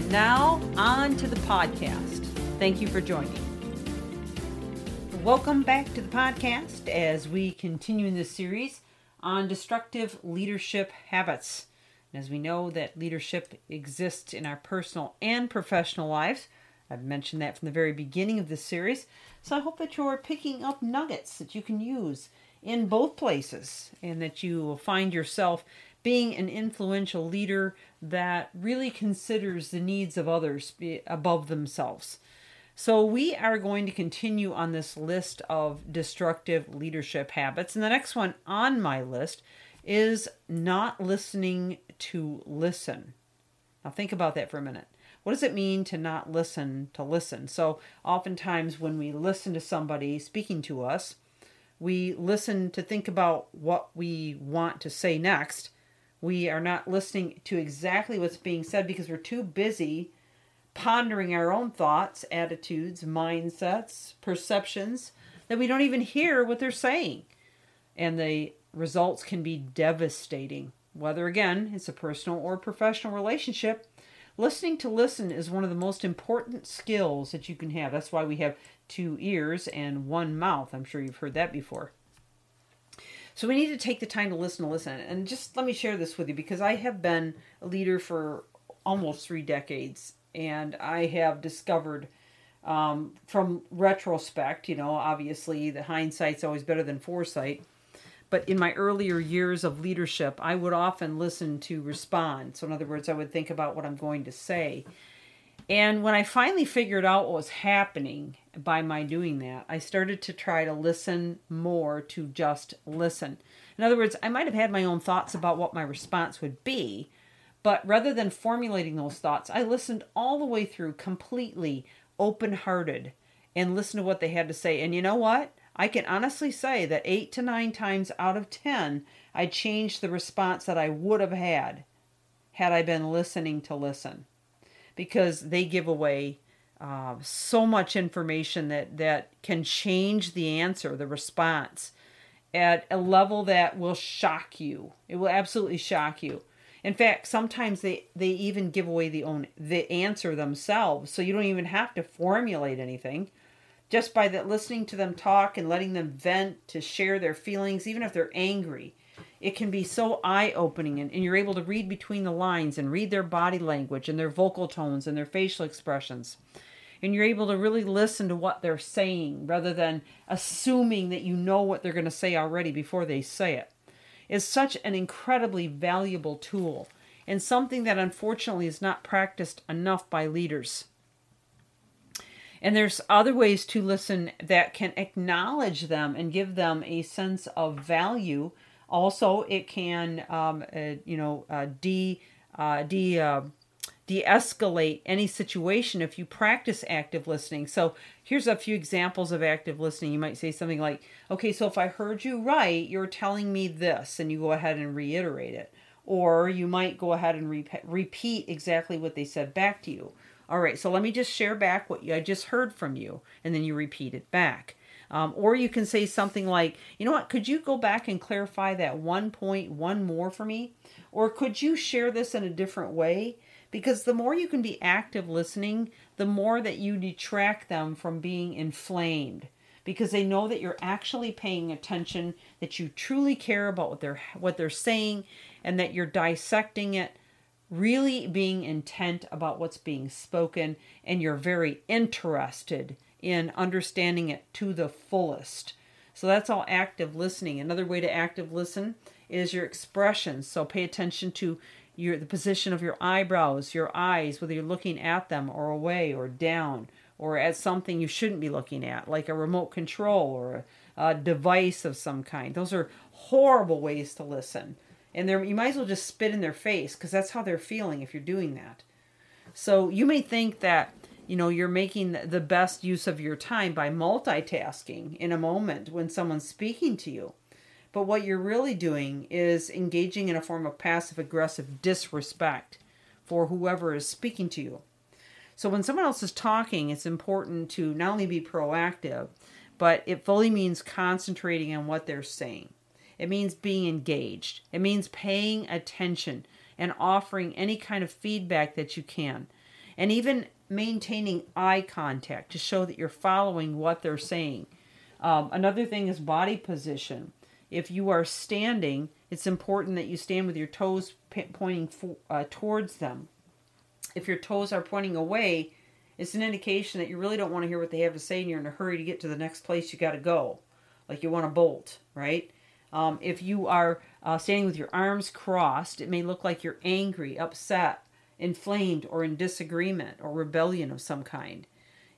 And now, on to the podcast. Thank you for joining. Welcome back to the podcast as we continue in this series on destructive leadership habits. And as we know that leadership exists in our personal and professional lives, I've mentioned that from the very beginning of this series. So I hope that you're picking up nuggets that you can use in both places and that you will find yourself being an influential leader that really considers the needs of others above themselves. So, we are going to continue on this list of destructive leadership habits. And the next one on my list is not listening to listen. Now, think about that for a minute. What does it mean to not listen to listen? So, oftentimes when we listen to somebody speaking to us, we listen to think about what we want to say next. We are not listening to exactly what's being said because we're too busy pondering our own thoughts, attitudes, mindsets, perceptions that we don't even hear what they're saying. And the results can be devastating. Whether again it's a personal or professional relationship, listening to listen is one of the most important skills that you can have. That's why we have two ears and one mouth. I'm sure you've heard that before. So we need to take the time to listen to listen. And just let me share this with you because I have been a leader for almost three decades and I have discovered um, from retrospect, you know, obviously the hindsight's always better than foresight. But in my earlier years of leadership, I would often listen to respond. So, in other words, I would think about what I'm going to say. And when I finally figured out what was happening by my doing that, I started to try to listen more to just listen. In other words, I might have had my own thoughts about what my response would be, but rather than formulating those thoughts, I listened all the way through completely open hearted and listened to what they had to say. And you know what? I can honestly say that eight to nine times out of ten, I changed the response that I would have had had I been listening to listen because they give away uh, so much information that, that can change the answer, the response, at a level that will shock you. It will absolutely shock you. In fact, sometimes they, they even give away the own the answer themselves, so you don't even have to formulate anything. Just by that listening to them talk and letting them vent to share their feelings, even if they're angry, it can be so eye-opening and, and you're able to read between the lines and read their body language and their vocal tones and their facial expressions and you're able to really listen to what they're saying rather than assuming that you know what they're going to say already before they say it is such an incredibly valuable tool and something that unfortunately is not practiced enough by leaders. And there's other ways to listen that can acknowledge them and give them a sense of value. Also, it can, um, uh, you know, uh, de, uh, de, uh, de-escalate any situation if you practice active listening. So here's a few examples of active listening. You might say something like, okay, so if I heard you right, you're telling me this, and you go ahead and reiterate it. Or you might go ahead and re- repeat exactly what they said back to you. All right, so let me just share back what I just heard from you, and then you repeat it back. Um, or you can say something like, you know what, could you go back and clarify that one point one more for me? Or could you share this in a different way? Because the more you can be active listening, the more that you detract them from being inflamed because they know that you're actually paying attention, that you truly care about what they're what they're saying and that you're dissecting it, really being intent about what's being spoken and you're very interested in understanding it to the fullest. So that's all active listening. Another way to active listen is your expressions. So pay attention to your the position of your eyebrows, your eyes, whether you're looking at them or away or down or at something you shouldn't be looking at, like a remote control or a, a device of some kind. Those are horrible ways to listen. And you might as well just spit in their face because that's how they're feeling if you're doing that. So you may think that you know you're making the best use of your time by multitasking in a moment when someone's speaking to you. But what you're really doing is engaging in a form of passive aggressive disrespect for whoever is speaking to you. So when someone else is talking, it's important to not only be proactive, but it fully means concentrating on what they're saying. It means being engaged. It means paying attention and offering any kind of feedback that you can. And even maintaining eye contact to show that you're following what they're saying. Um, another thing is body position. If you are standing, it's important that you stand with your toes pointing for, uh, towards them. If your toes are pointing away, it's an indication that you really don't want to hear what they have to say and you're in a hurry to get to the next place you got to go. Like you want to bolt, right? Um, if you are uh, standing with your arms crossed, it may look like you're angry, upset, inflamed, or in disagreement or rebellion of some kind.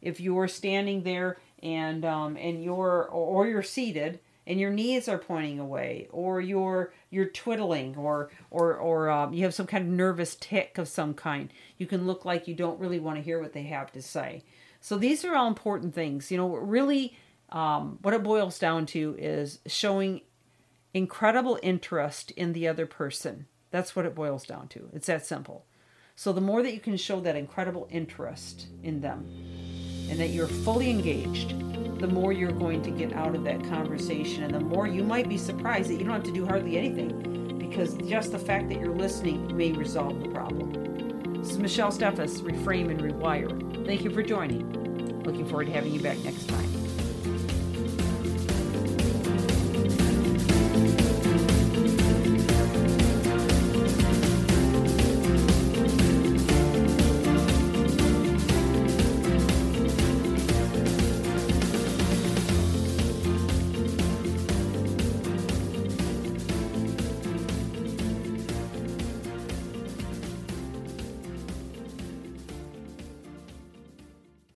If you're standing there and um, and you're or you're seated and your knees are pointing away, or you're you're twiddling, or or or um, you have some kind of nervous tic of some kind, you can look like you don't really want to hear what they have to say. So these are all important things. You know, really, um, what it boils down to is showing incredible interest in the other person. That's what it boils down to. It's that simple. So the more that you can show that incredible interest in them and that you're fully engaged, the more you're going to get out of that conversation and the more you might be surprised that you don't have to do hardly anything because just the fact that you're listening may resolve the problem. This is Michelle Steffes, Reframe and Rewire. Thank you for joining. Looking forward to having you back next time.